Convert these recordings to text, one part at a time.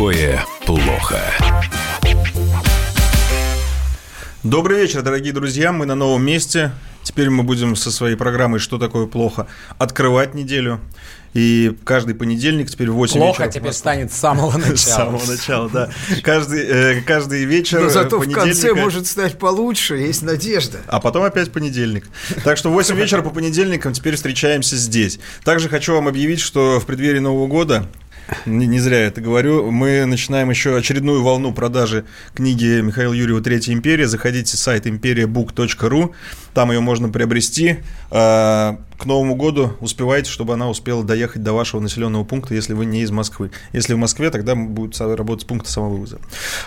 такое плохо? Добрый вечер, дорогие друзья. Мы на новом месте. Теперь мы будем со своей программой «Что такое плохо?» открывать неделю. И каждый понедельник теперь в 8 Плохо вечера... тебе станет с самого начала. С самого начала, да. Каждый, э, каждый вечер Но зато в конце может стать получше, есть надежда. А потом опять понедельник. Так что в 8 вечера по понедельникам теперь встречаемся здесь. Также хочу вам объявить, что в преддверии Нового года не, не зря я это говорю. Мы начинаем еще очередную волну продажи книги Михаила Юрьева «Третья империя». Заходите в сайт imperiabook.ru. Там ее можно приобрести. К Новому году успевайте, чтобы она успела доехать до вашего населенного пункта, если вы не из Москвы. Если в Москве, тогда будет работать с пункта самовывоза.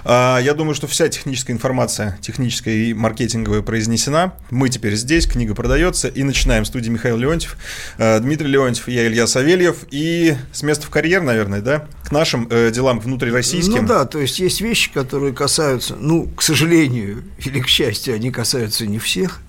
А, Я думаю, что вся техническая информация, техническая и маркетинговая произнесена. Мы теперь здесь, книга продается. И начинаем. Студии Михаил Леонтьев, э, Дмитрий Леонтьев, я Илья Савельев. И с места в карьер, наверное, да? К нашим э, делам внутрироссийским. Ну да, то есть есть вещи, которые касаются, ну, к сожалению или к счастью, они касаются не всех.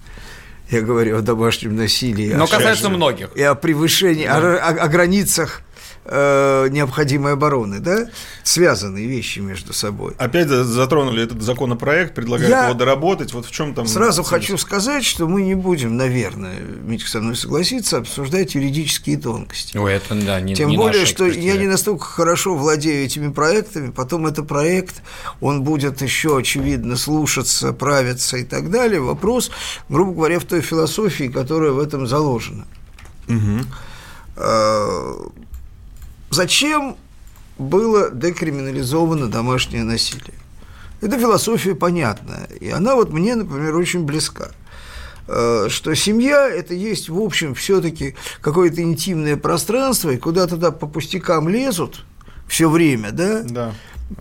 Я говорю о домашнем насилии. Но о касается шаг- многих. И о превышении, о, о- о границах э, необходимой обороны, да? Связанные вещи между собой. Опять за- затронули этот законопроект, предлагают Я его доработать. Вот в чем там... Сразу смысл? хочу сказать, что мы не будем, наверное, Митя со мной согласиться, обсуждать юридические тонкости. Ой, это да, не Тем не более, наша что я не настолько хорошо владею этими проектами, потом это проект, он будет еще, очевидно, слушаться, правиться и так далее. Вопрос, грубо говоря, в той философии, которая в этом заложена. Э, Зачем было декриминализовано домашнее насилие? Эта философия понятная, и она вот мне, например, очень близка Э, что семья – это есть, в общем, все-таки какое-то интимное пространство, и куда туда по пустякам лезут все время, да, Да.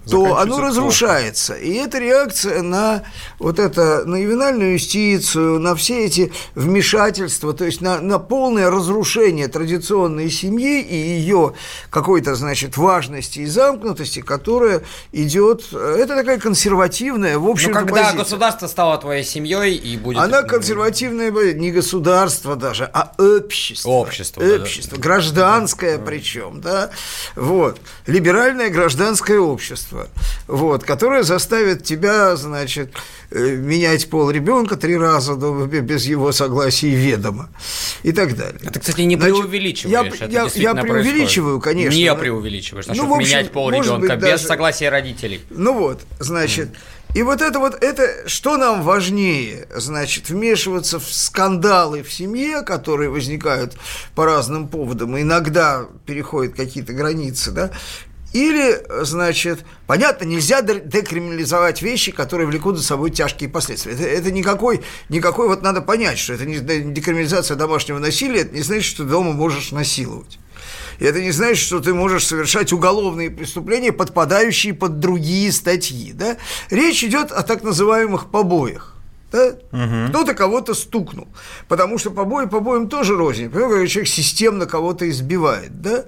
То оно разрушается. И это реакция на вот это, на ювенальную юстицию, на все эти вмешательства, то есть на, на полное разрушение традиционной семьи и ее какой-то, значит, важности и замкнутости, которая идет, это такая консервативная, в Ну, когда государство стало твоей семьей и будет... она консервативная, не государство даже, а общество. Общество, да, да. Общество, гражданское причем, да. Вот. Либеральное гражданское общество. Вот, которое заставит тебя, значит, э, менять пол ребенка три раза до- без его согласия и ведома. И так далее. Ты, кстати, не Значит, преувеличиваешь. я- это я- я преувеличиваю, происходит. конечно, Не но- преувеличиваешь. Ну, Насчет в общем, менять пол ребенка быть, без даже- согласия родителей. Ну вот, значит, и вот это вот, это, что нам важнее, значит, вмешиваться в скандалы в семье, которые возникают по разным поводам, иногда переходят какие-то границы, да, или, значит, понятно, нельзя де- декриминализовать вещи, которые влекут за собой тяжкие последствия. Это, это никакой, никакой, вот надо понять, что это не де- декриминализация домашнего насилия, это не значит, что дома можешь насиловать. И это не значит, что ты можешь совершать уголовные преступления, подпадающие под другие статьи. Да? Речь идет о так называемых побоях. Да? Кто-то кого-то стукнул. Потому что побои побоям тоже рознь. Понимаете, когда человек системно кого-то избивает. Да?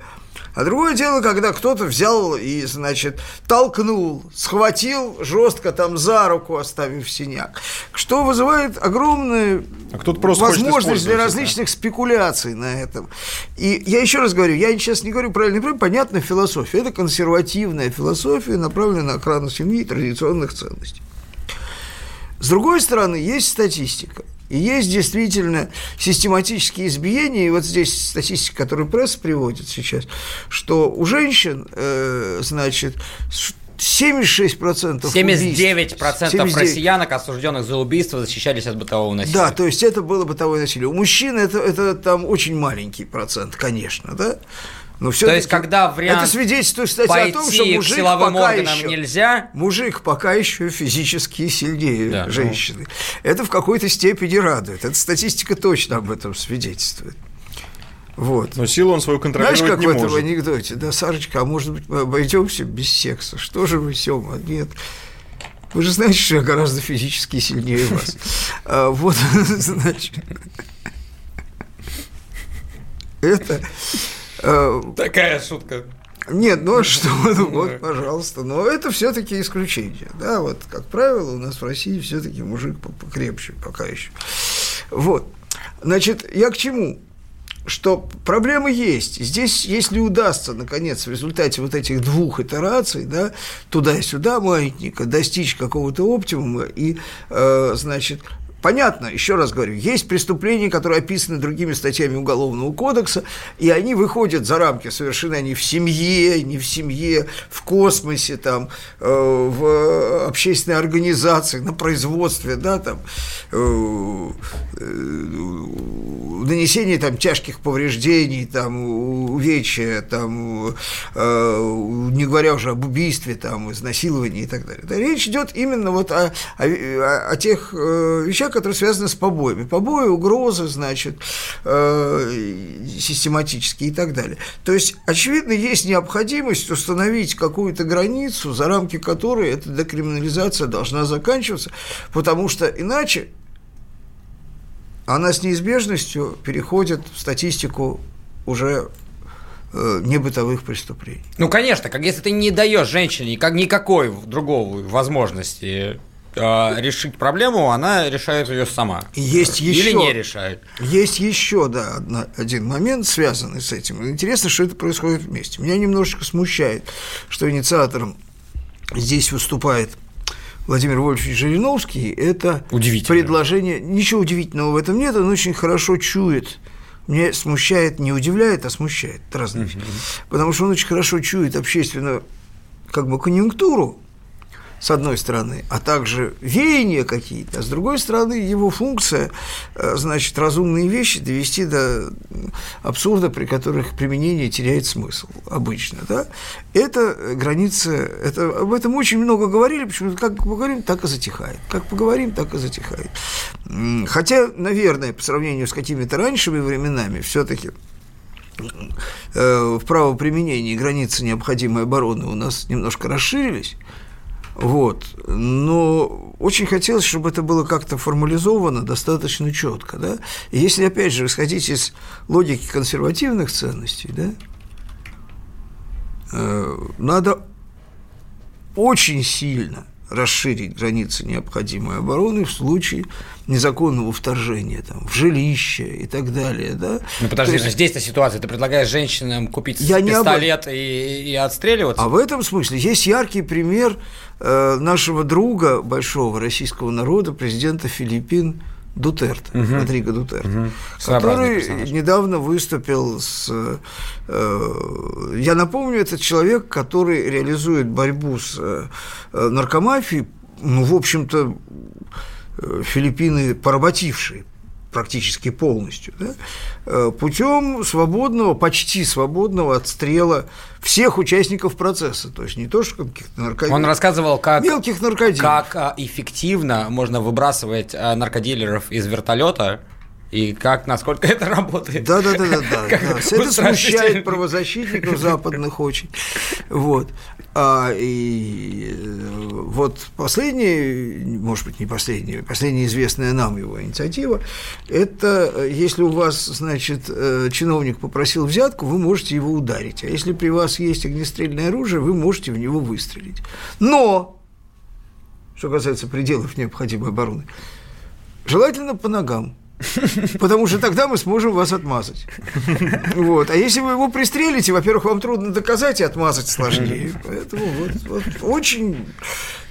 А другое дело, когда кто-то взял и, значит, толкнул, схватил жестко там за руку, оставив синяк, что вызывает огромную А возможность для различных спекуляций на этом. И я еще раз говорю, я сейчас не говорю правильно, неправильно, понятно философия. Это консервативная философия, направленная на охрану семьи и традиционных ценностей. С другой стороны, есть статистика. И есть действительно систематические избиения, и вот здесь статистика, которую пресса приводит сейчас, что у женщин, э, значит, ш- 76% 79% убийств, 79 россиянок, осужденных за убийство, защищались от бытового насилия. да, то есть это было бытовое насилие. У мужчин это, это там очень маленький процент, конечно, да. Но То есть, когда вариант это свидетельствует, кстати, о том, что пойти к мужик силовым пока органам еще, нельзя, Мужик пока еще физически сильнее Да, ну. женщины. Это в какой-то степени радует. Эта статистика точно об этом свидетельствует. Вот. Но силу он свою Знаешь, контролировать как не в этом может. анекдоте? Да, Сарочка, а может быть, мы обойдемся без секса? Что же вы, Сема? Нет. Вы же знаете, что я гораздо физически сильнее вас. А, Вот, значит. Это... э, такая шутка. Нет, ну а что, ну вот, пожалуйста. Но это все-таки исключение. Да, вот, как правило, у нас в России все-таки мужик по- покрепче пока еще. Вот. Значит, я к чему? что проблемы есть. Здесь, если удастся, наконец, в результате вот этих двух итераций, да, туда и сюда маятника, достичь какого-то оптимума и, э, значит, Понятно, еще раз говорю, есть преступления, которые описаны другими статьями Уголовного кодекса, и они выходят за рамки совершенно не в семье, не в семье, в космосе, там, э, в общественной организации, на производстве, да, там, э, э, нанесение там тяжких повреждений, там, увечья, там, не говоря уже об убийстве, там, изнасиловании и так далее. Да, речь идет именно вот о, о, о тех вещах, которые связаны с побоями. Побои, угрозы, значит, э, систематические и так далее. То есть, очевидно, есть необходимость установить какую-то границу, за рамки которой эта декриминализация должна заканчиваться, потому что иначе она с неизбежностью переходит в статистику уже э, небытовых преступлений. Ну, конечно, как если ты не даешь женщине как никакой другой возможности решить проблему, она решает ее сама. Есть еще, Или не решает. Есть еще, да, одна, один момент, связанный с этим. Интересно, что это происходит вместе. Меня немножечко смущает, что инициатором здесь выступает Владимир Вольфович Жириновский, это предложение, ничего удивительного в этом нет, он очень хорошо чует мне смущает, не удивляет, а смущает. Это разные вещи. Потому что он очень хорошо чует общественную как бы конъюнктуру, с одной стороны, а также веяния какие-то, а с другой стороны, его функция, э, значит, разумные вещи довести до абсурда, при которых применение теряет смысл обычно, да, это граница, это, об этом очень много говорили, почему как поговорим, так и затихает, как поговорим, так и затихает. Хотя, наверное, по сравнению с какими-то раньшими временами, все-таки э, в правоприменении границы необходимой обороны у нас немножко расширились, вот. Но очень хотелось, чтобы это было как-то формализовано достаточно четко. Да? И если, опять же, исходить из логики консервативных ценностей, да, э, надо очень сильно расширить границы необходимой обороны в случае незаконного вторжения там, в жилище и так далее. Да? Ну подожди, есть... здесь-то ситуация, ты предлагаешь женщинам купить Я пистолет об... и, и отстреливаться? А в этом смысле есть яркий пример э, нашего друга большого российского народа, президента Филиппин Дутерте, угу. Родриго Дутерте, угу. который персонаж. недавно выступил с... Э, я напомню, это человек, который реализует борьбу с э, наркомафией, ну, в общем-то, э, Филиппины поработившие практически полностью, да, э, путем свободного, почти свободного отстрела всех участников процесса, то есть не то, что каких-то наркодилеров. Он рассказывал, как, мелких наркодилеров. как а, эффективно можно выбрасывать а, наркодилеров из вертолета и как, насколько это работает. Да, да, да, да, да. да. Это смущает правозащитников западных очень. Вот. А, и э, вот последняя, может быть, не последняя, последняя известная нам его инициатива, это если у вас, значит, э, чиновник попросил взятку, вы можете его ударить. А если при вас есть огнестрельное оружие, вы можете в него выстрелить. Но, что касается пределов необходимой обороны, желательно по ногам. Потому что тогда мы сможем вас отмазать. Вот. А если вы его пристрелите, во-первых, вам трудно доказать, и отмазать сложнее. Поэтому вот, вот очень,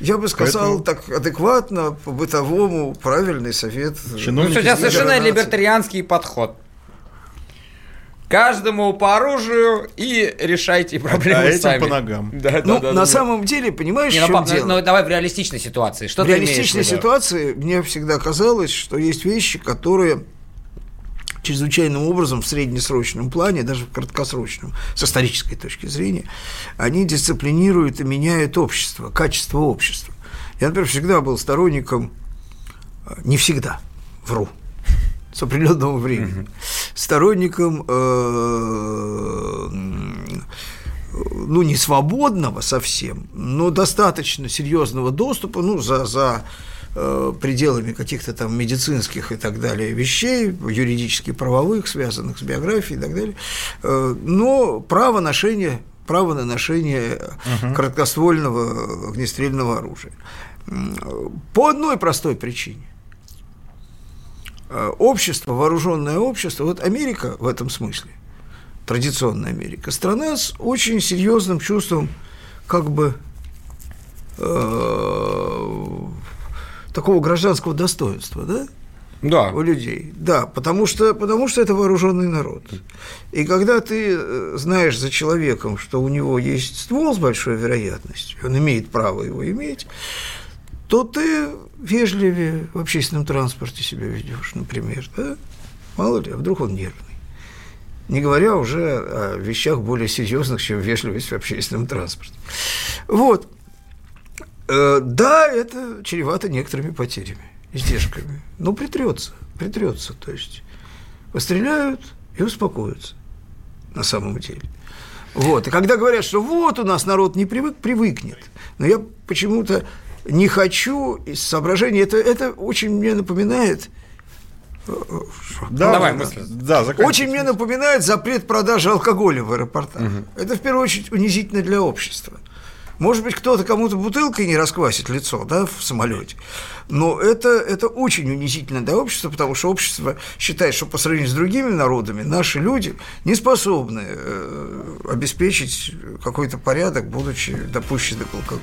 я бы сказал, Поэтому... так адекватно, по-бытовому, правильный совет. Ну, у тебя совершенно либертарианский подход. Каждому по оружию и решайте проблемы а сами. по ногам. Да, ну, да, на да, самом да. деле, понимаешь, Не, в чем ну, дело? Ну, давай в реалистичной ситуации. Что в реалистичной ситуации мне всегда казалось, что есть вещи, которые чрезвычайным образом в среднесрочном плане, даже в краткосрочном, с исторической точки зрения, они дисциплинируют и меняют общество, качество общества. Я, например, всегда был сторонником, э, не всегда, вру, с определенного времени, сторонником э, ну, не свободного совсем, но достаточно серьезного доступа, ну, за, за э, пределами каких-то там медицинских и так далее вещей, юридически правовых, связанных с биографией и так далее, э, но право ношения право на ношение угу. краткоствольного огнестрельного оружия. По одной простой причине. Э, общество, вооруженное общество, вот Америка в этом смысле, традиционная Америка, страна с очень серьезным чувством как бы э, такого гражданского достоинства, да? Да. у людей. Да, потому что, потому что это вооруженный народ. И когда ты э, знаешь за человеком, что у него есть ствол с большой вероятностью, он имеет право его иметь, то ты вежливее в общественном транспорте себя ведешь, например. Да? Мало ли, а вдруг он нервный. Не говоря уже о вещах более серьезных, чем вежливость в общественном транспорте. Вот. Э, да, это чревато некоторыми потерями издержками. Но притрется, притрется. То есть постреляют и успокоятся на самом деле. Вот. И когда говорят, что вот у нас народ не привык, привыкнет. Но я почему-то не хочу из соображений, это, это очень мне напоминает э, да, Давай мысли. Да, Очень мне напоминает запрет продажи алкоголя в аэропортах. Угу. Это в первую очередь унизительно для общества. Может быть, кто-то кому-то бутылкой не расквасит лицо да, в самолете, но это, это очень унизительно для общества, потому что общество считает, что по сравнению с другими народами наши люди не способны э, обеспечить какой-то порядок, будучи допущены к алкоголю.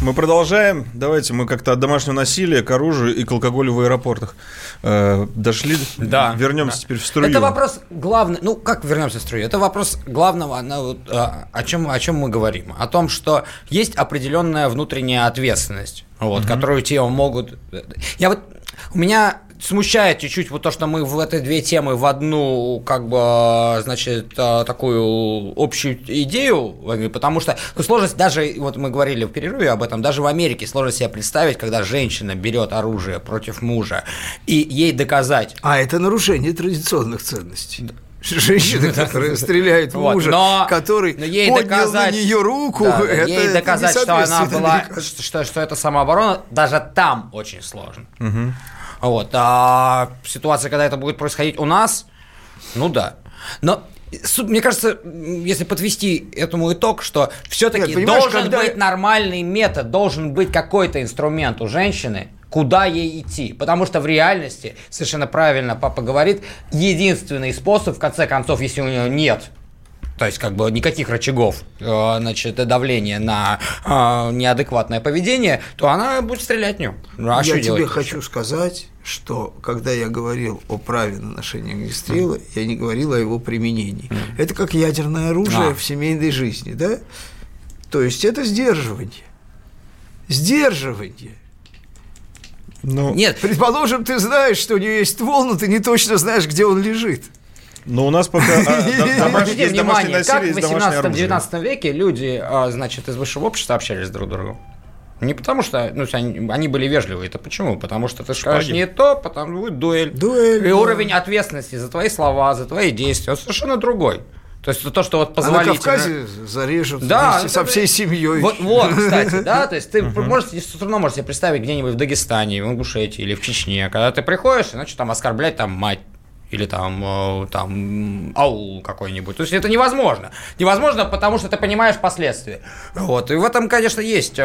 Мы продолжаем. Давайте мы как-то от домашнего насилия к оружию и к алкоголю в аэропортах э, дошли. Да. Вернемся Да. теперь в струю. Это вопрос главный. Ну, как вернемся в струю? Это вопрос главного, вот, а, о, чем, о чем мы говорим. О том, что есть определенная внутренняя ответственность, вот, которую те могут. Я вот. У меня смущает чуть-чуть вот то, что мы в этой две темы в одну, как бы, значит, а, такую общую идею, потому что ну, сложность даже, вот мы говорили в перерыве об этом, даже в Америке сложно себе представить, когда женщина берет оружие против мужа, и ей доказать, А это нарушение традиционных ценностей. Женщина, которая стреляет в мужа, но- который но ей поднял доказать- на нее руку, Да, это, ей это доказать, не что она была, что, что это самооборона, даже там очень сложно. Вот, а ситуация, когда это будет происходить у нас, ну да. Но мне кажется, если подвести этому итог, что все-таки Нет, должен когда- быть нормальный метод, должен быть какой-то инструмент у женщины, куда ей идти. Потому что в реальности, совершенно правильно папа говорит, единственный способ, в конце концов, если у нее нет то есть, как бы никаких рычагов, э, значит, давления на э, неадекватное поведение, то она будет стрелять в нее. Ну, а я делать? тебе хочу сказать, что когда я говорил о праве на ношение огнестрела, я не говорил о его применении. Это как ядерное оружие А. в семейной жизни, да? То есть это сдерживание. Сдерживание. Ну, Нет, Предположим, ты знаешь, что у нее есть ствол, но ты не точно знаешь, где он лежит. Но у нас пока а, обратите внимание, как в есть домашнее оружие. 18-19 веке люди, а, значит, из высшего общества общались друг с другом. Не потому что ну, они, они были вежливы. Это почему? Потому что ты скажешь не то, потому будет дуэль. Дуэль, И да. уровень ответственности за твои слова, за твои действия, он совершенно другой. То есть то, что вот А на. Кавказе зарежут Да, вместе со всей семьей. Вот, вот, кстати, да, то есть ты можете, все равно можете себе представить где-нибудь в Дагестане, в Ингушетии или в Чечне, когда ты приходишь начнешь там оскорблять там мать или там, э, там аул какой-нибудь. То есть это невозможно. Невозможно, потому что ты понимаешь последствия. Вот. И в этом, конечно, есть э,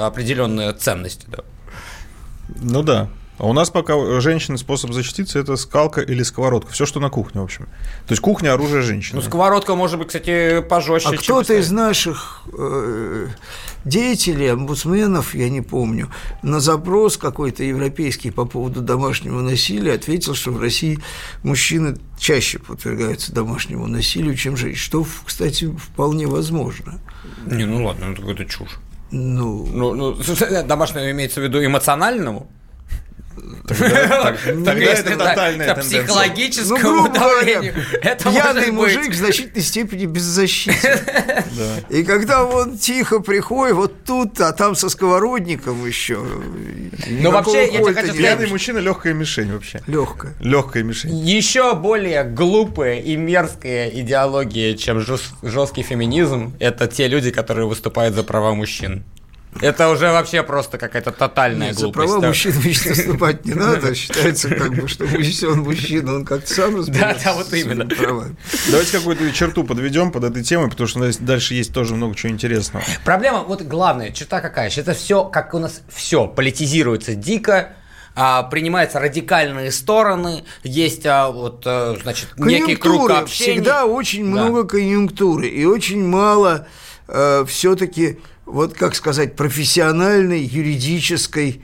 определенная ценность. Да. Ну да. А у нас пока у женщины способ защититься это скалка или сковородка. Все, что на кухне, в общем. То есть кухня оружие женщины. Ну, сковородка может быть, кстати, пожестче. А кто-то из наших э, деятелей, омбудсменов, я не помню, на запрос какой-то европейский по поводу домашнего насилия ответил, что в России мужчины чаще подвергаются домашнему насилию, чем женщины. Что, кстати, вполне возможно. Не, ну ладно, ну какая-то чушь. Ну, Ну, ну, домашнему имеется в виду эмоциональному? Тогда это тотальная по тенденция. ну, психологическому давлению. Это пьяный мужик в значительной степени беззащитен. И когда он тихо приходит, вот тут, а там со сковородником еще. Ну, вообще, я тебе хочу сказать, Пьяный мужчина легкая мишень вообще. Легко. Легкая мишень. Еще более глупая и мерзкая идеология, чем жес- жесткий феминизм, это те люди, которые выступают за права мужчин. Это уже вообще просто какая-то тотальная Нет, за глупость. права да. мужчин обычно выступать не надо. Считается, как бы, что он мужчина, он как-то сам разбирается Да, да, вот именно. правами. Давайте какую-то черту подведем под этой темой, потому что дальше есть тоже много чего интересного. Проблема, вот главная черта какая, что это все, как у нас все политизируется дико, а, принимаются радикальные стороны, есть а, вот, а, значит, некий круг общения. Всегда очень Да. много конъюнктуры и очень мало все-таки, вот как сказать, профессиональной, юридической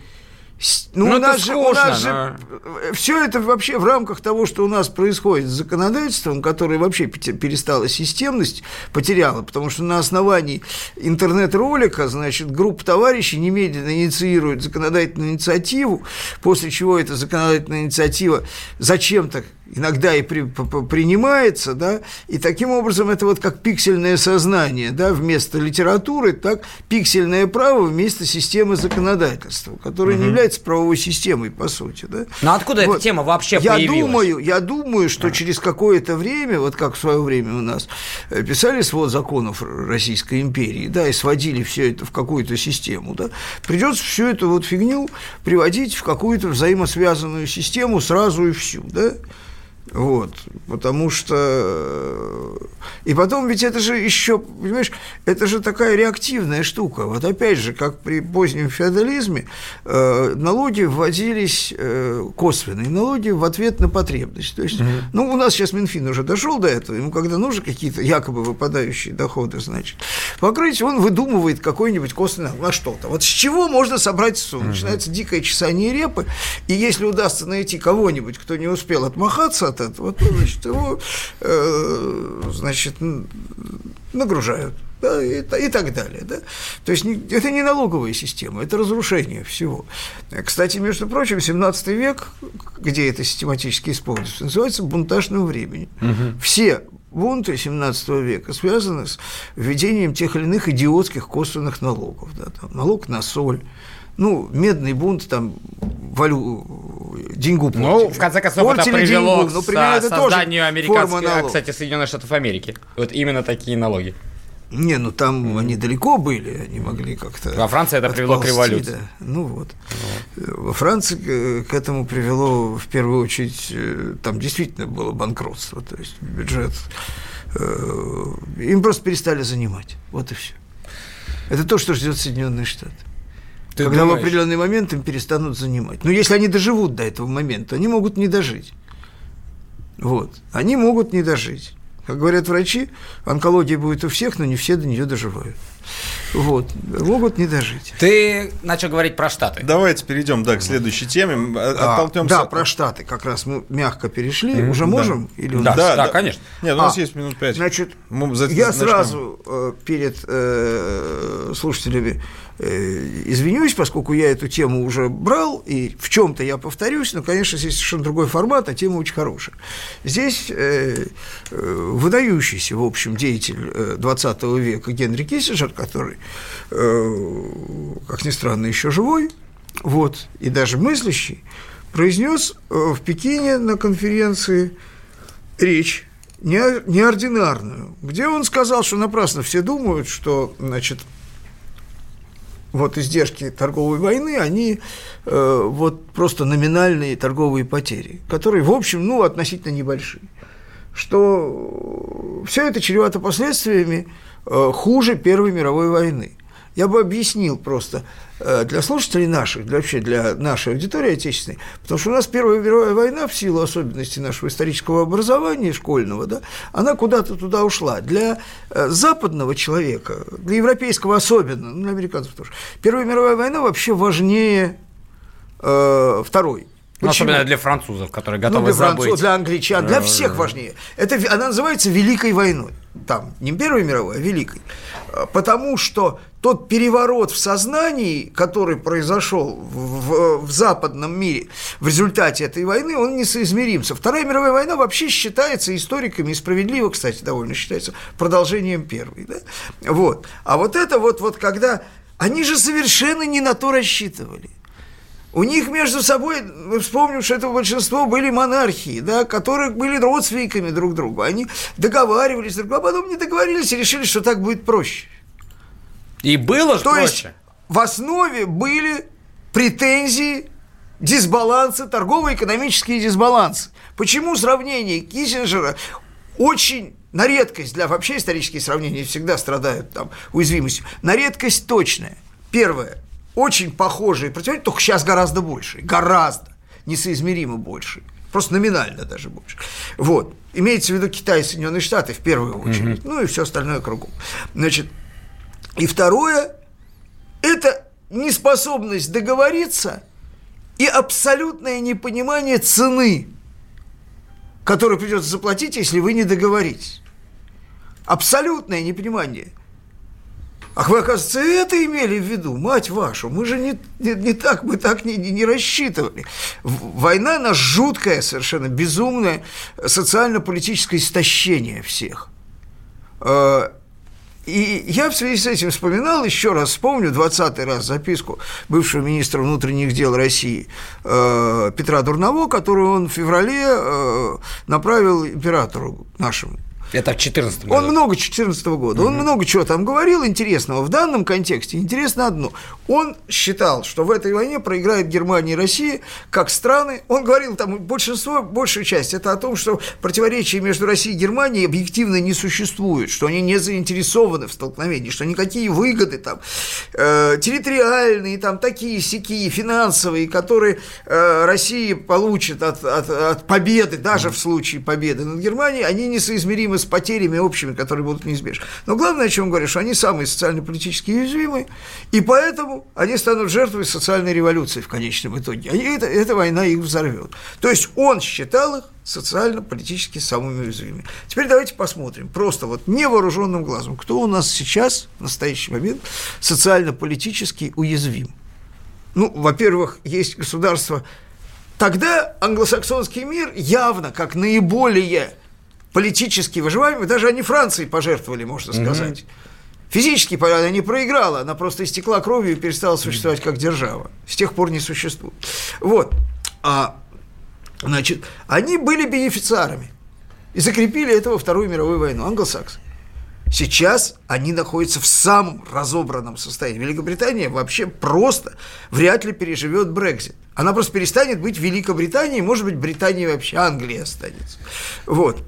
Ну, Ну, у нас же, у нас скучно, же все это вообще в рамках того, что у нас происходит с законодательством, которое вообще перестало системность, потеряло, потому что на основании интернет-ролика, значит, группа товарищей немедленно инициирует законодательную инициативу, после чего эта законодательная инициатива зачем-то иногда и при- принимается, да, и таким образом это вот как пиксельное сознание, да, вместо литературы, так пиксельное право вместо системы законодательства, которая не является правовой системой, по сути, да. Но откуда эта тема вообще я появилась? Думаю, я думаю, что через какое-то время, вот как в свое время у нас э, писали свод законов Российской империи, да, и сводили все это в какую-то систему, да, придется всю эту вот фигню приводить в какую-то взаимосвязанную систему сразу и всю, да. Вот, потому что... э, И потом ведь это же еще, понимаешь, это же такая реактивная штука. Вот опять же, как при позднем феодализме, э, налоги вводились, э, косвенные налоги в ответ на потребность. То есть, ну, у нас сейчас Минфин уже дошел до этого, ему когда нужны какие-то якобы выпадающие доходы, значит, покрыть, он выдумывает какой-нибудь косвенный на что-то. Вот с чего можно собрать сумму? Начинается дикое чесание репы, и если удастся найти кого-нибудь, кто не успел отмахаться от этого, то, значит, его, э, значит, нагружают. Да, и, и так далее. Да? То есть это не налоговая система, это разрушение всего. Кстати, между прочим, 17 век, где это систематически используется, называется бунтажным временем. Все бунты 17 века связаны с введением тех или иных идиотских косвенных налогов. Да, там, налог на соль, ну, медный бунт, там, валю, деньгу портили. Ну, в конце концов, это Портили привело деньгу. к Ну, примерно, это тоже созданию американских, а, кстати, Соединенных Штатов Америки. Вот именно такие налоги. Не, ну там они далеко были, они могли как-то. Во Франции это привело к отползти, революции. да. Ну вот. Во Франции к этому привело в первую очередь, э, там действительно было банкротство, то есть бюджет. э, Им просто перестали занимать. Вот и все. Это то, что ждет Соединенные Штаты. Ты Когда думаешь? в определенный момент им перестанут занимать. Но если они доживут до этого момента, они могут не дожить. Вот. Они могут не дожить. Как говорят врачи, онкология будет у всех, но не все до нее доживают. Вот. Могут не дожить. Ты начал говорить про Штаты. Давайте перейдем, да, к следующей теме. А, Оттолкнемся. да, про Штаты как раз мы мягко перешли. Уже можем? Или у Да, нас- да, конечно. Нет, у нас А, есть минут пять. Значит, Мы за- я начнем. сразу э, перед э, слушателями извинюсь, поскольку я эту тему уже брал, и в чем-то я повторюсь, но, конечно, здесь совершенно другой формат, а тема очень хорошая. Здесь э, э, выдающийся, в общем, деятель э, 20 века Генри Киссинджер, который, э, как ни странно, еще живой, вот, и даже мыслящий, произнес э, в Пекине на конференции речь не- неординарную, где он сказал, что напрасно все думают, что, значит, вот издержки торговой войны, они э, вот просто номинальные торговые потери, которые, в общем, ну, относительно небольшие. Что все это чревато последствиями э, хуже Первой мировой войны. Я бы объяснил просто э, для слушателей наших, для, вообще для нашей аудитории отечественной, потому что у нас Первая мировая война в силу особенностей нашего исторического образования школьного, да, она куда-то туда ушла. Для э, западного человека, для европейского особенно, ну, для американцев тоже, Первая мировая война вообще важнее э, второй. Ну, Почему? особенно для французов, которые Ну, готовы для забыть. французов, для англичан, для всех важнее. Это, она называется Великой войной. Там не Первой мировой, а Великой. А, Потому что тот переворот в сознании, который произошел в, в- в западном мире в результате этой войны, он несоизмерим. со- Вторая мировая война вообще считается историками, и справедливо, кстати, довольно считается, продолжением первой. Да? Вот. А вот это вот, вот когда... Они же совершенно не на то рассчитывали. У них между собой, мы вспомним, что это большинство были монархии, да, которые были родственниками друг другу. Они договаривались друг с другом, а потом не договорились и решили, что так будет проще. И было То проще. есть в основе были претензии, дисбалансы, торгово-экономические дисбалансы. Почему сравнение Киссинджера очень на редкость, для вообще исторические сравнения всегда страдают там уязвимостью, на редкость точное. Первое, очень похожие противоречия, только сейчас гораздо больше, гораздо, несоизмеримо больше, просто номинально даже больше. Вот, имеется в виду Китай и Соединенные Штаты в первую очередь, ну и все остальное кругом. Значит, и второе – это неспособность договориться и абсолютное непонимание цены, которую придется заплатить, если вы не договоритесь. Абсолютное непонимание. Ах, вы, оказывается, это имели в виду, мать вашу, мы же не, не, не так, мы так не, не, не рассчитывали. Война – наш жуткое, совершенно безумное социально-политическое истощение всех. Э, И я в связи с этим вспоминал, еще раз вспомню, 20 раз записку бывшего министра внутренних дел России э, Петра Дурново, которую он в феврале э, направил императору нашему. Это в 14 Он много 2014 года, он много чего там говорил интересного. В данном контексте интересно одно. Он считал, что в этой войне проиграет Германия и Россия как страны. Он говорил там большинство, большая часть, это о том, что противоречия между Россией и Германией объективно не существует, что они не заинтересованы в столкновении, что никакие выгоды там э, территориальные, там такие сякие, финансовые, которые э, Россия получит от, от, от победы, даже в случае победы над Германией, они несоизмеримы с потерями общими, которые будут неизбежны. Но главное, о чем говорю, что они самые социально-политически уязвимые, и поэтому они станут жертвой социальной революции в конечном итоге. Они, это, эта война их взорвет. То есть он считал их социально-политически самыми уязвимыми. Теперь давайте посмотрим, просто вот невооруженным глазом, кто у нас сейчас, в настоящий момент, социально-политически уязвим. Ну, во-первых, есть государство. Тогда англосаксонский мир явно как наиболее политически выживаемый, даже они Франции пожертвовали, можно сказать. Физически она не проиграла, она просто истекла кровью и перестала существовать как держава. С тех пор не существует. Вот. А, значит, они были бенефициарами и закрепили это во Вторую мировую войну, англосаксы. Сейчас они находятся в самом разобранном состоянии. Великобритания вообще просто вряд ли переживет Брекзит. Она просто перестанет быть Великобританией, может быть, Британия вообще Англия останется. Вот.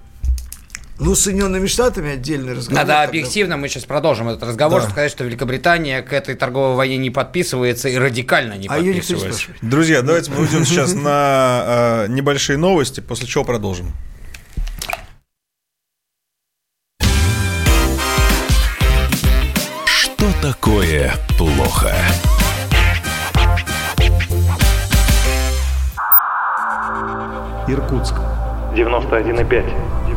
Ну, с Соединенными Штатами отдельный разговор. Надо тогда. объективно, мы сейчас продолжим этот разговор, Да. сказать, что Великобритания к этой торговой войне не подписывается и радикально не А не подписывается. спрашивает. Друзья, давайте мы уйдем сейчас на э, небольшие новости, после чего продолжим. Что такое плохо? Иркутск. 91,5.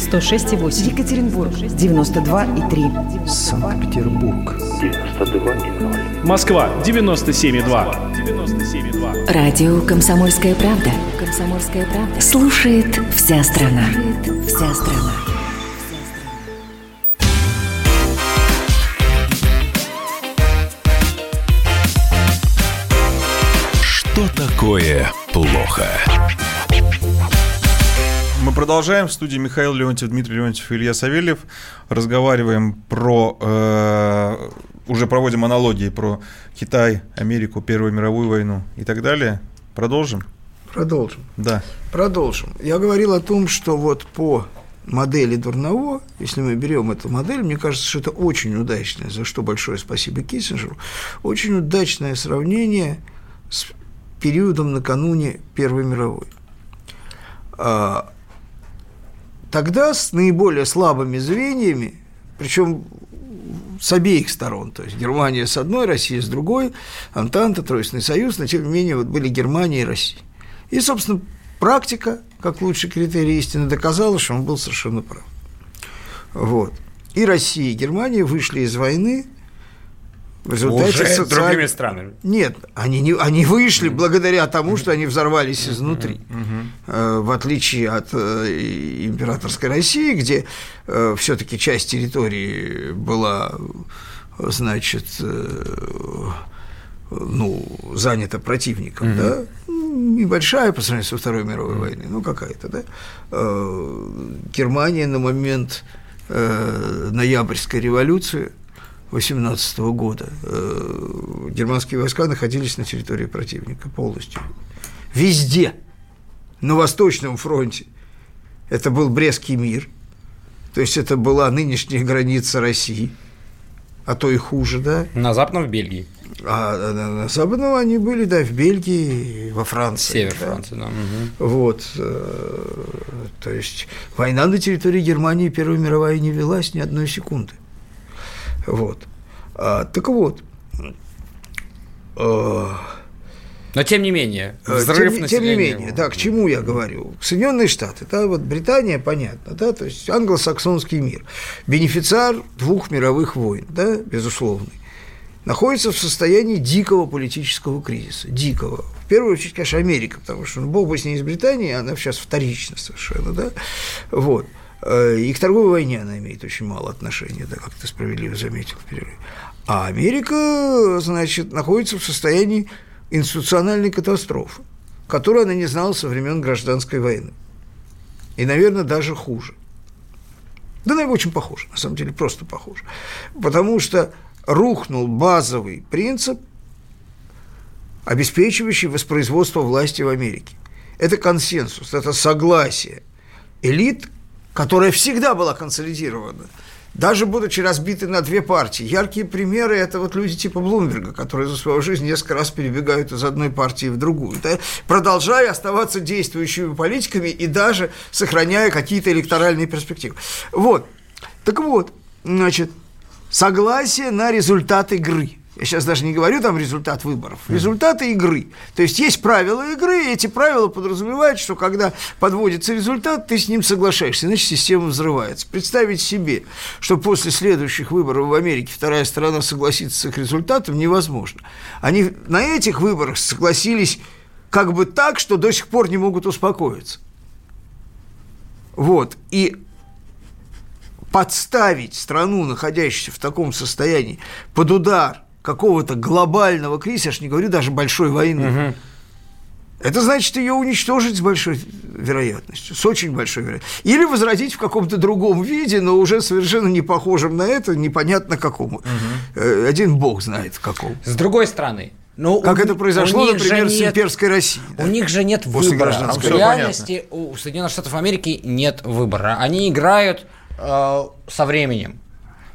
106,8. Екатеринбург 92,3. Санкт-Петербург. 92,0. Москва 97,2. 97,2. Радио «Комсомольская правда». «Комсомольская правда». Слушает вся страна. Вся страна. Что такое плохо? Мы продолжаем. В студии Михаил Леонтьев, Дмитрий Леонтьев и Илья Савельев. Разговариваем про э, уже проводим аналогии про Китай, Америку, Первую мировую войну и так далее. Продолжим? Продолжим. Да. Продолжим. Я говорил о том, что вот по модели Дурново, если мы берем эту модель, мне кажется, что это очень удачное, за что большое спасибо Киссинджеру, очень удачное сравнение с периодом накануне Первой мировой. А, Тогда с наиболее слабыми звеньями, причем с обеих сторон, то есть Германия с одной, Россия с другой, Антанта, Тройственный Союз, но тем не менее вот были Германия и Россия. И, собственно, практика, как лучший критерий истины, доказала, что он был совершенно прав. Вот. И Россия, и Германия вышли из войны в результате Уже социаль- другими странами. Нет, они, не, они вышли благодаря тому, что они взорвались изнутри. Э, В отличие от э, императорской России, где все-таки часть территории была, э, значит, э, ну, занята противником, да, Ну, небольшая по сравнению со Второй мировой войной, ну, какая-то, да. Э, Германия на момент э, ноябрьской революции 18 года э, германские войска находились на территории противника полностью. Везде. На Восточном фронте. Это был Брестский мир. То есть это была нынешняя граница России. А то и хуже, да. На западном в Бельгии. А на, на Западном они были, да, в Бельгии, во Франции. Север да. Франции, да. мгм. Вот, э, то есть война на территории Германии Первая мировая не велась ни одной секунды. Вот. А, так вот. э, Но тем не менее, Э, взрыв тем, тем не менее, да, к чему я говорю? Соединенные Штаты, да, вот Британия, понятно, да, то есть англосаксонский мир, бенефициар двух мировых войн, да, безусловный, находится в состоянии дикого политического кризиса, дикого. В первую очередь, конечно, Америка, потому что, ну, бог бы с ней из Британии, она сейчас вторична совершенно, да, вот. Э, И к торговой войне она имеет очень мало отношения, да, как ты справедливо заметил в перерыве. А Америка, значит, находится в состоянии институциональной катастрофы, которую она не знала со времен гражданской войны. И, наверное, даже хуже. Да, наверное, очень похоже, на самом деле, просто похоже. Потому что рухнул базовый принцип, обеспечивающий воспроизводство власти в Америке. Это консенсус, это согласие элит, которая всегда была консолидирована, даже будучи разбиты на две партии. Яркие примеры – это вот люди типа Блумберга, которые за свою жизнь несколько раз перебегают из одной партии в другую, да, продолжая оставаться действующими политиками и даже сохраняя какие-то электоральные перспективы. Вот. Так вот, значит, согласие на результат игры. Я сейчас даже не говорю там результат выборов, результаты игры. То есть есть правила игры, и эти правила подразумевают, что когда подводится результат, ты с ним соглашаешься, иначе система взрывается. Представить себе, что после следующих выборов в Америке вторая сторона согласится с их результатом, невозможно. Они на этих выборах согласились как бы так, что до сих пор не могут успокоиться. Вот. И подставить страну, находящуюся в таком состоянии, под удар какого-то глобального кризиса, я ж не говорю даже большой войны, это значит ее уничтожить с большой вероятностью, с очень большой вероятностью. Или возродить в каком-то другом виде, но уже совершенно не похожем на это, непонятно какому. Э, Один бог знает какому. С другой стороны, ну, Как у- это произошло, у например, же с нет- имперской Россией. У них же нет После выбора. гражданской В реальности у Соединенных Штатов Америки нет выбора. Они играют э, со временем.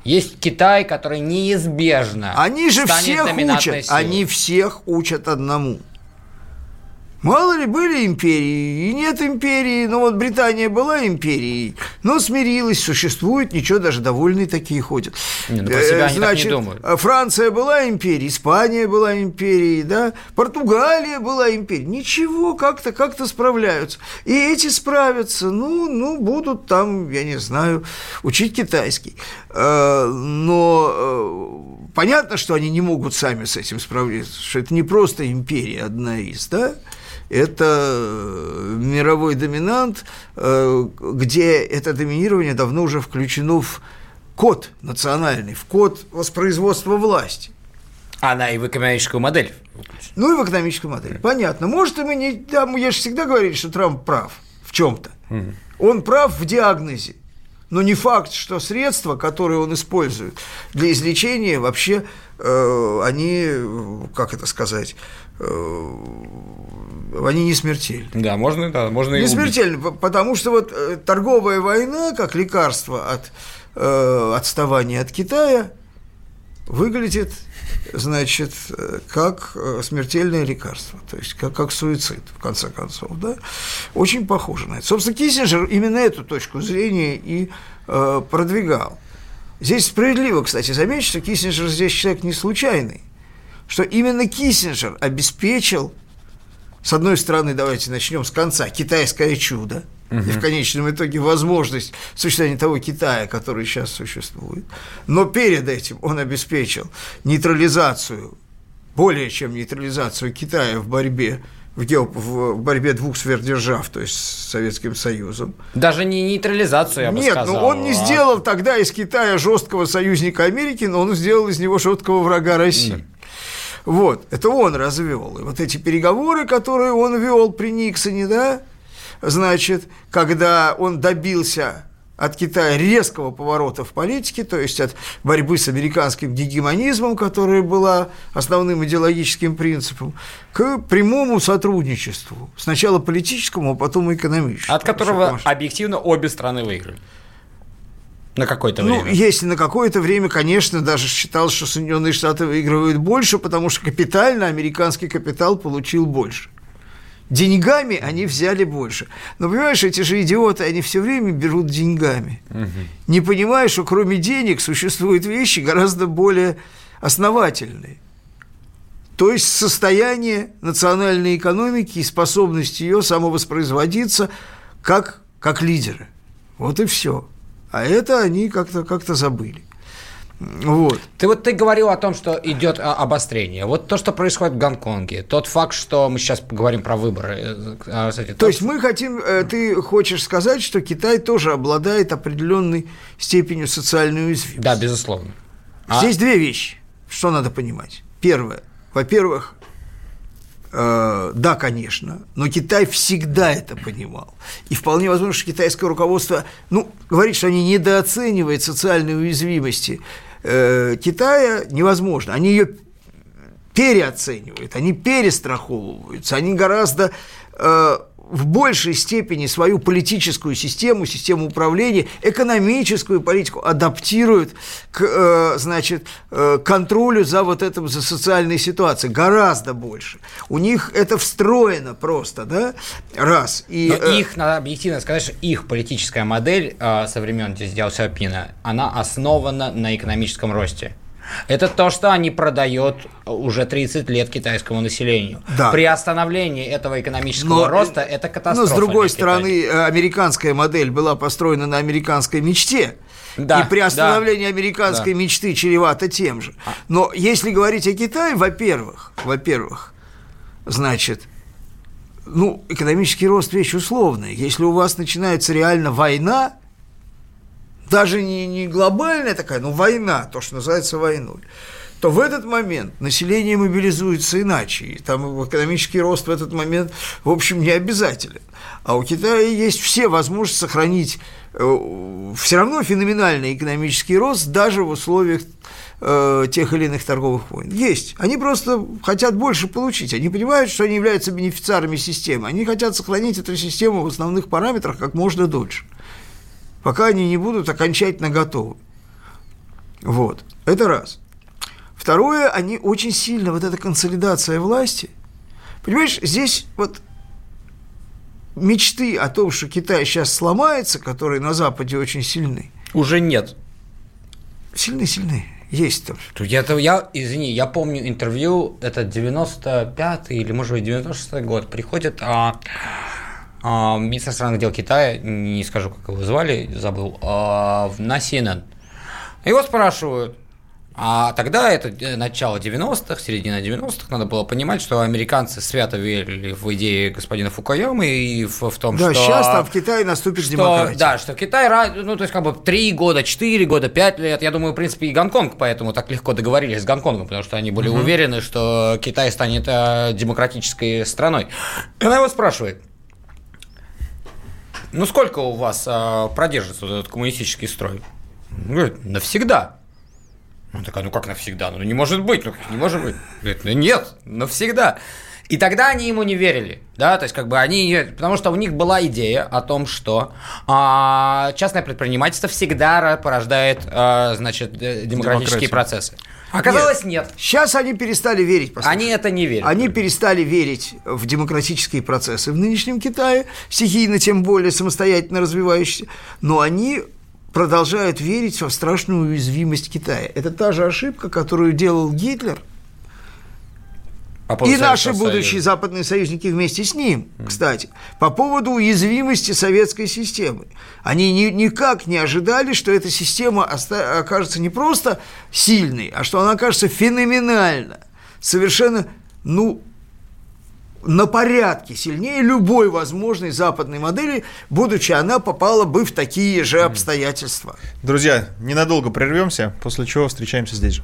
Есть Китай, который неизбежно Они же всех учат, силой. они всех учат одному. Мало ли были империи, и нет империи, ну вот Британия была империей, но смирилась, существует, ничего, даже довольные такие ходят. Не, ну про Э, себя они так не думают. Франция была империей, Испания была империей, да, Португалия была империей. Ничего, как-то как-то справляются. И эти справятся, ну, ну, будут там, я не знаю, учить китайский. Э, Но э, понятно, что они не могут сами с этим справиться, что это не просто империя одна из, да, это э, мировой доминант, э, где это доминирование давно уже включено в код национальный, в код воспроизводства власти. Она и в экономическую модель. Ну и в экономическую модель. Понятно. Может, и мы не... Там, я же всегда говорил, что Трамп прав в чем-то. Он прав в диагнозе. Но не факт, что средства, которые он использует для излечения, вообще э, они, как это сказать, э, они не смертельны. Да, можно, да, можно и Не смертельны, по- потому что вот э, торговая война, как лекарство от э, отставания от Китая, выглядит, значит, э, как э, смертельное лекарство, то есть как, как суицид, в конце концов, да, очень похоже на это. Собственно, Киссинджер именно эту точку зрения и э, продвигал. Здесь справедливо, кстати, заметить, что Киссинджер здесь человек не случайный, что именно Киссинджер обеспечил с одной стороны, давайте начнем с конца, китайское чудо, и в конечном итоге возможность существования того Китая, который сейчас существует. Но перед этим он обеспечил нейтрализацию, более чем нейтрализацию Китая в борьбе в, гео- в борьбе двух сверхдержав, то есть с Советским Союзом. Даже не нейтрализацию, я бы Нет, сказал. ну он не а- сделал тогда из Китая жесткого союзника Америки, но он сделал из него жесткого врага России. Вот, это он развел. И вот эти переговоры, которые он вел при Никсоне, да, значит, когда он добился от Китая резкого поворота в политике, то есть от борьбы с американским гегемонизмом, которая была основным идеологическим принципом, к прямому сотрудничеству. Сначала политическому, а потом экономическому. От которого объективно обе страны выиграли. На какое-то Ну, время. если на какое-то время, конечно, даже считал, что Соединенные Штаты выигрывают больше, потому что капитально американский капитал получил больше. Деньгами они взяли больше. Но понимаешь, эти же идиоты, они все время берут деньгами. Не понимая, что кроме денег существуют вещи гораздо более основательные. То есть состояние национальной экономики и способность ее самовоспроизводиться как, как лидеры. Вот и все. А это они как-то как забыли. Вот. Ты вот ты говорил о том, что идет а, обострение. Вот то, что происходит в Гонконге, тот факт, что мы сейчас поговорим про выборы. э, а, кстати, То есть мы хотим, э, ты хочешь сказать, что Китай тоже обладает определенной степенью социальной уязвимости. Да, безусловно. А- Здесь две вещи, что надо понимать. Первое, во-первых, э, да, конечно, но Китай всегда это понимал. И вполне возможно, что китайское руководство, ну, говорит, что они недооценивают социальные уязвимости э, Китая, невозможно. Они ее переоценивают, они перестраховываются, они гораздо э, в большей степени свою политическую систему, систему управления, экономическую политику адаптируют к, э, значит, э, контролю за вот этим, за социальной ситуацией, гораздо больше. У них это встроено просто, да, раз. И, Но э, их, надо объективно сказать, что их политическая модель э, со времен Дяо Сяопина, она основана на экономическом росте. Это то, что они продают уже 30 лет китайскому населению. Да. При остановлении этого экономического Но, роста это катастрофа. Но, с другой Китая. стороны, э, американская модель была построена на американской мечте. Да, и при да. остановлении американской Да. мечты чревато тем же. Но если говорить о Китае, во-первых, во-первых, значит, ну, экономический рост вещь условная. Если у вас начинается реально война, даже не, не глобальная такая, но война, то, что называется войной, то в этот момент население мобилизуется иначе. И там экономический рост в этот момент, в общем, не обязателен. А у Китая есть все возможности сохранить э, все равно феноменальный экономический рост даже в условиях э, тех или иных торговых войн. Есть. Они просто хотят больше получить. Они понимают, что они являются бенефициарами системы. Они хотят сохранить эту систему в основных параметрах как можно дольше пока они не будут окончательно готовы. Вот. Это раз. Второе, они очень сильно, вот эта консолидация власти, понимаешь, здесь вот мечты о том, что Китай сейчас сломается, которые на Западе очень сильны, Уже нет. сильны-сильны, есть там. Я, я, извини, я помню интервью, это 95-й или, может быть, 96-й год, приходит а, министр иностранных дел Китая, не скажу, как его звали, забыл, а, в- на CNN. Его спрашивают, а тогда это э, начало 90-х, середина 90-х, надо было понимать, что американцы свято верили в идеи господина Фукуямы и в, в том, Да, что... сейчас там в Китае наступит что, демократия. Да, что Китай, ну, то есть, как бы, три года, четыре года, пять лет, я думаю, в принципе, и Гонконг поэтому так легко договорились с Гонконгом, потому что они были Мгм. уверены, что Китай станет э, демократической страной. Она его спрашивает, ну сколько у вас а, продержится вот этот коммунистический строй? Он говорит, навсегда. Он такая, ну как навсегда? Ну не может быть, ну не может быть. Говорит, ну нет, навсегда. И тогда они ему не верили, да, то есть как бы они, потому что у них была идея о том, что а, частное предпринимательство всегда порождает, а, значит, э, демократические Демократию. процессы. Оказалось, нет. Сейчас они перестали верить. послушай. Они это не верят. Они перестали верить в демократические процессы в нынешнем Китае, стихийно, тем более самостоятельно развивающиеся, но они продолжают верить в страшную уязвимость Китая. Это та же ошибка, которую делал Гитлер, Поводу и наши Советского будущие Союза. западные союзники вместе с ним, кстати, по поводу уязвимости советской системы. Они ни- никак не ожидали, что эта система оста- окажется не просто сильной, а что она окажется феноменально, совершенно, ну, на порядке сильнее любой возможной западной модели, будучи она попала бы в такие же обстоятельства. Друзья, ненадолго прервемся, после чего встречаемся здесь же.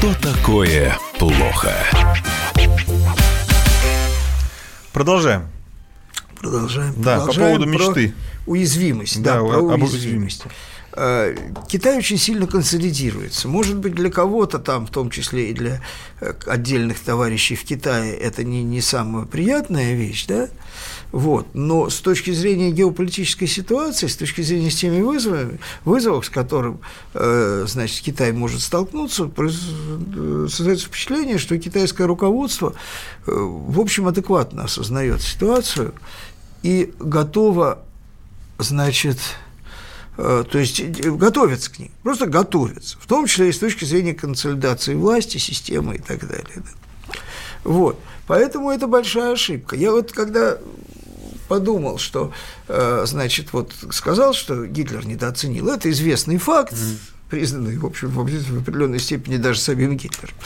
Что такое плохо? Продолжаем. Продолжаем. Да, по Продолжаем поводу про мечты. Уязвимость, да, Да, про об уязвимость. уязвимости. Э, Китай очень сильно консолидируется. Может быть, для кого-то там, в том числе и для э, отдельных товарищей в Китае, это не, не самая приятная вещь, да? Вот. Но с точки зрения геополитической ситуации, с точки зрения с теми вызовами, вызовов, с которым э, значит, Китай может столкнуться, э, создается впечатление, что китайское руководство, э, в общем, адекватно осознает ситуацию и готово, значит, Э, то есть э, готовятся к ней, просто готовятся, в том числе и с точки зрения консолидации власти, системы и так далее. да. Вот, поэтому это большая ошибка. Я вот когда подумал, что, э, значит, вот сказал, что Гитлер недооценил, это известный факт, признанный, в общем, в определенной степени даже самим Гитлером,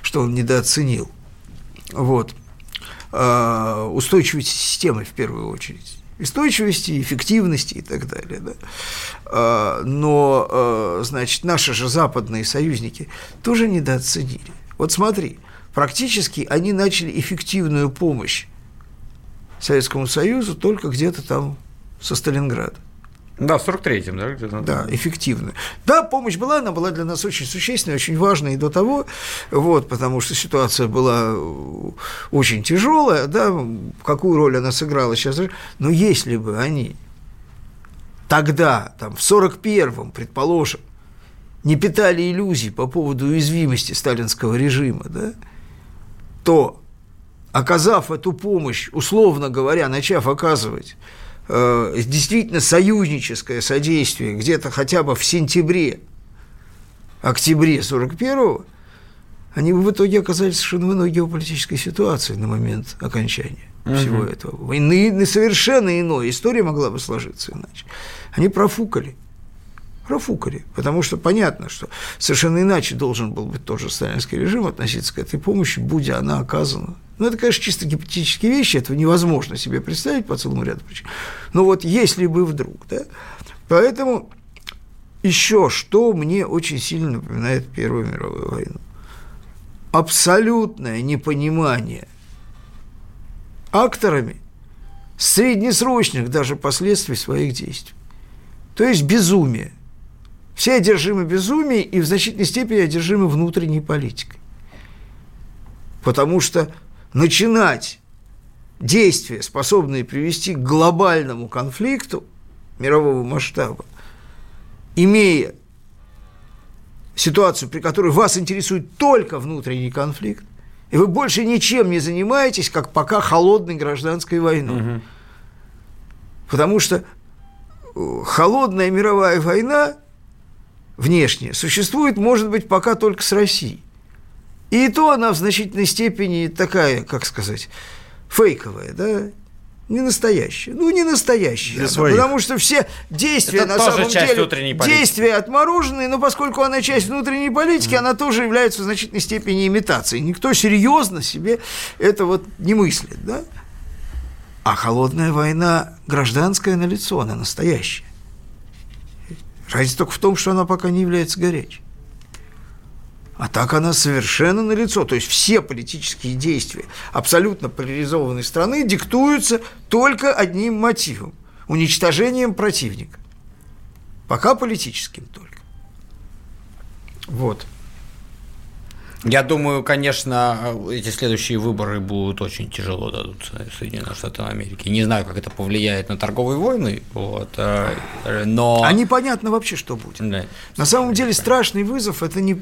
что он недооценил. Вот. Э, устойчивости системы в первую очередь. Устойчивости, эффективности и так далее. Да. А, Но, э, значит, наши же западные союзники тоже недооценили. Вот смотри, практически они начали эффективную помощь Советскому Союзу только где-то там со Сталинграда. Да, в 43-м, да? где-то. Да, эффективную. Да, помощь была, она была для нас очень существенной, очень важной и до того, вот, потому что ситуация была очень тяжелая, да, какую роль она сыграла сейчас. Но если бы они тогда, там, в 41-м, предположим, не питали иллюзий по поводу уязвимости сталинского режима, да, то, оказав эту помощь, условно говоря, начав оказывать э, действительно союзническое содействие где-то хотя бы в сентябре, октябре 41-го, они бы в итоге оказались совершенно в иной геополитической ситуации на момент окончания Мгм. всего этого. Войны на совершенно иной. История могла бы сложиться иначе. Они профукали. Профукали. Потому что понятно, что совершенно иначе должен был быть тоже сталинский режим относиться к этой помощи, будь она оказана. Ну, это, конечно, чисто гипотетические вещи, этого невозможно себе представить по целому ряду причин. Но вот если бы вдруг, да. Поэтому еще что мне очень сильно напоминает Первую мировую войну. Абсолютное непонимание акторами среднесрочных даже последствий своих действий. То есть безумие. Все одержимы безумием и в значительной степени одержимы внутренней политикой. Потому что начинать действия, способные привести к глобальному конфликту мирового масштаба, имея ситуацию, при которой вас интересует только внутренний конфликт, и вы больше ничем не занимаетесь, как пока холодной гражданской войной. Потому что э, холодная мировая война внешняя, существует, может быть, пока только с Россией. И то она в значительной степени такая, как сказать, фейковая, да, не настоящая. Ну, не настоящая. Для она, своих. потому что все действия Это на самом деле действия отмороженные, но поскольку она часть внутренней политики, она тоже является в значительной степени имитацией. Никто серьезно себе это вот не мыслит, да? А холодная война гражданская на лицо, она настоящая. Разница только в том, что она пока не является горячей. А так она совершенно налицо. То есть все политические действия абсолютно поляризованной страны диктуются только одним мотивом – уничтожением противника. Пока политическим только. Вот. Я думаю, конечно, эти следующие выборы будут очень тяжело дадутся Соединенным Штатам Америки. Не знаю, как это повлияет на торговые войны, вот, э, но... А непонятно вообще, что будет. Да. На самом деле страшный вызов – это не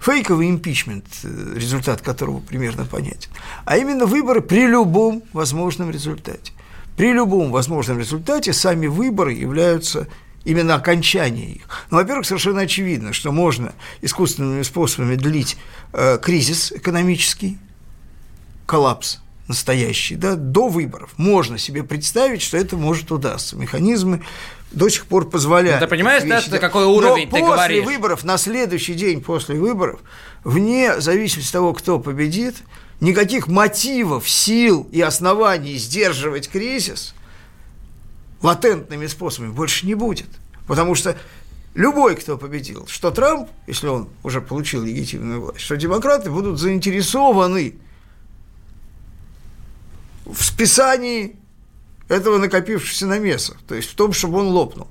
фейковый импичмент, э, результат которого примерно понятен, а именно выборы при любом возможном результате. При любом возможном результате сами выборы являются именно окончание их. Ну, во-первых, совершенно очевидно, что можно искусственными способами длить э, кризис экономический, коллапс настоящий, да, до выборов. Можно себе представить, что это может удастся. Механизмы до сих пор позволяют. Ну, ты понимаешь, да, это какой уровень Но ты после говоришь? выборов, на следующий день после выборов, вне зависимости от того, кто победит, никаких мотивов, сил и оснований сдерживать кризис латентными способами больше не будет. Потому что любой, кто победил, что Трамп, если он уже получил легитимную власть, что демократы будут заинтересованы в списании этого накопившегося намеса, то есть в том, чтобы он лопнул.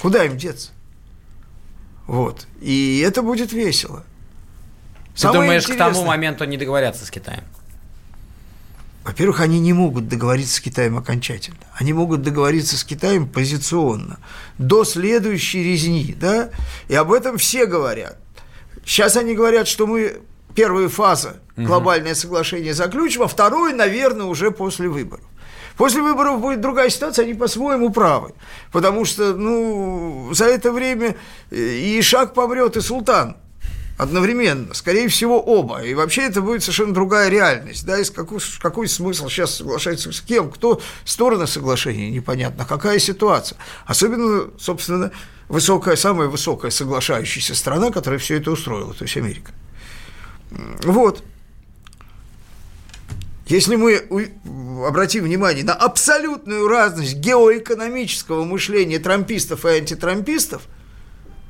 Куда им деться? Вот. И это будет весело. Ты Самое думаешь, к тому интересное- моменту не договорятся с Китаем? Во-первых, они не могут договориться с Китаем окончательно. Они могут договориться с Китаем позиционно, до следующей резни, да? И об этом все говорят. Сейчас они говорят, что мы первая фаза глобальное соглашение заключим, а вторую, наверное, уже после выборов. После выборов будет другая ситуация, они по-своему правы. Потому что, ну, за это время э, и Ишак помрет, и Султан одновременно, скорее всего, оба. И вообще это будет совершенно другая реальность. Да, из какой, какой смысл сейчас соглашаться с кем? Кто стороны соглашения, непонятно. Какая ситуация? Особенно, собственно, высокая, самая высокая соглашающаяся страна, которая все это устроила, то есть Америка. Вот. Если мы обратим внимание на абсолютную разность геоэкономического мышления трампистов и антитрампистов,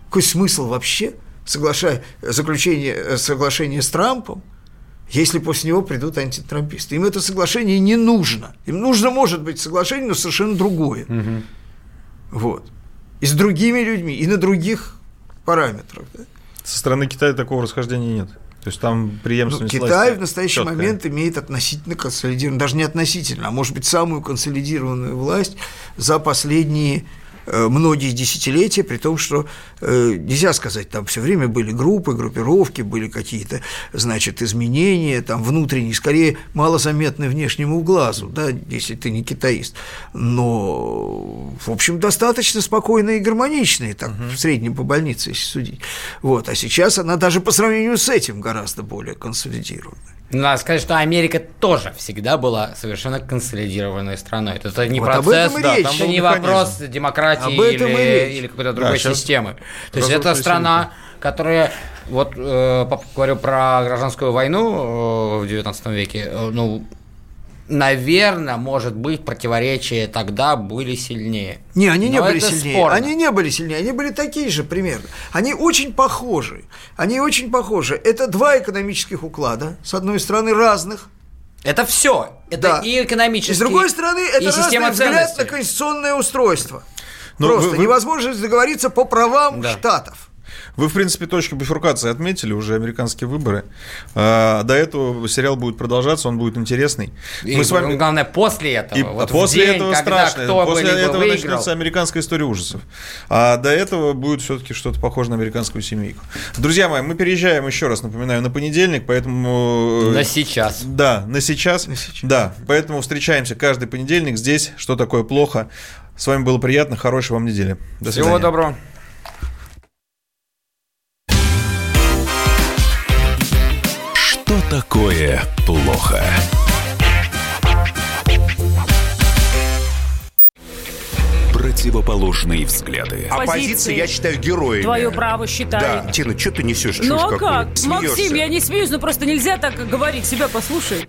какой смысл вообще соглашая, заключение э, соглашения с Трампом, если после него придут антитрамписты? Им это соглашение не нужно. Им нужно, может быть, соглашение, но совершенно другое. Вот. И с другими людьми, и на других параметрах. да. Со стороны Китая такого расхождения нет. То есть там Ну, преемственность Китай власти в настоящий чёткая. момент имеет относительно консолидированную, даже не относительно, а может быть самую консолидированную власть за последние многие десятилетия, при том, что э, нельзя сказать, там все время были группы, группировки, были какие-то, значит, изменения, там внутренние, скорее малозаметны внешнему глазу, да, если ты не китаист, но, в общем, достаточно спокойные и гармоничные, так, в среднем по больнице, если судить. Вот, а сейчас она даже по сравнению с этим гораздо более консолидированная. Надо сказать, что Америка тоже всегда была совершенно консолидированной страной. Это, это не Вот процесс, да, речь. там Был не вопрос демократии Об этом и или, или какой-то другой щас системы. То есть это страна, которая, вот э, говорил про гражданскую войну э, в 19 веке, э, ну, наверное, может быть, противоречия тогда были сильнее. Не, они не Но были сильнее. спорно. Они не были сильнее, они были такие же примерно. Они очень похожи. Они очень похожи. Это два экономических уклада, с одной стороны, разных. Это все. Это Да. и экономически, И с другой стороны, это и система взгляд на конституционное устройство. Но Просто вы- вы- невозможность договориться по правам Да. штатов. Вы, в принципе, точку бифуркации отметили, уже американские выборы. А, До этого сериал будет продолжаться, он будет интересный. И Мы с вами... главное, после этого. И вот после день, этого когда страшно. После этого выиграл. начнется американская история ужасов. А до этого будет все-таки что-то похоже на американскую семейку. Друзья мои, мы переезжаем еще раз, напоминаю, на понедельник, поэтому... э, На сейчас. Да, на сейчас. Да, поэтому встречаемся каждый понедельник здесь. Что такое плохо? С вами было приятно. Хорошей вам недели. До Всего свидания. доброго. Такое плохо? Противоположные взгляды. Оппозиция, я считаю, героями. Твое право считай. Да, Тина, что ты несешь? Ну а как? Смеешься. Максим, я не смеюсь, но просто нельзя так говорить. Себя послушай.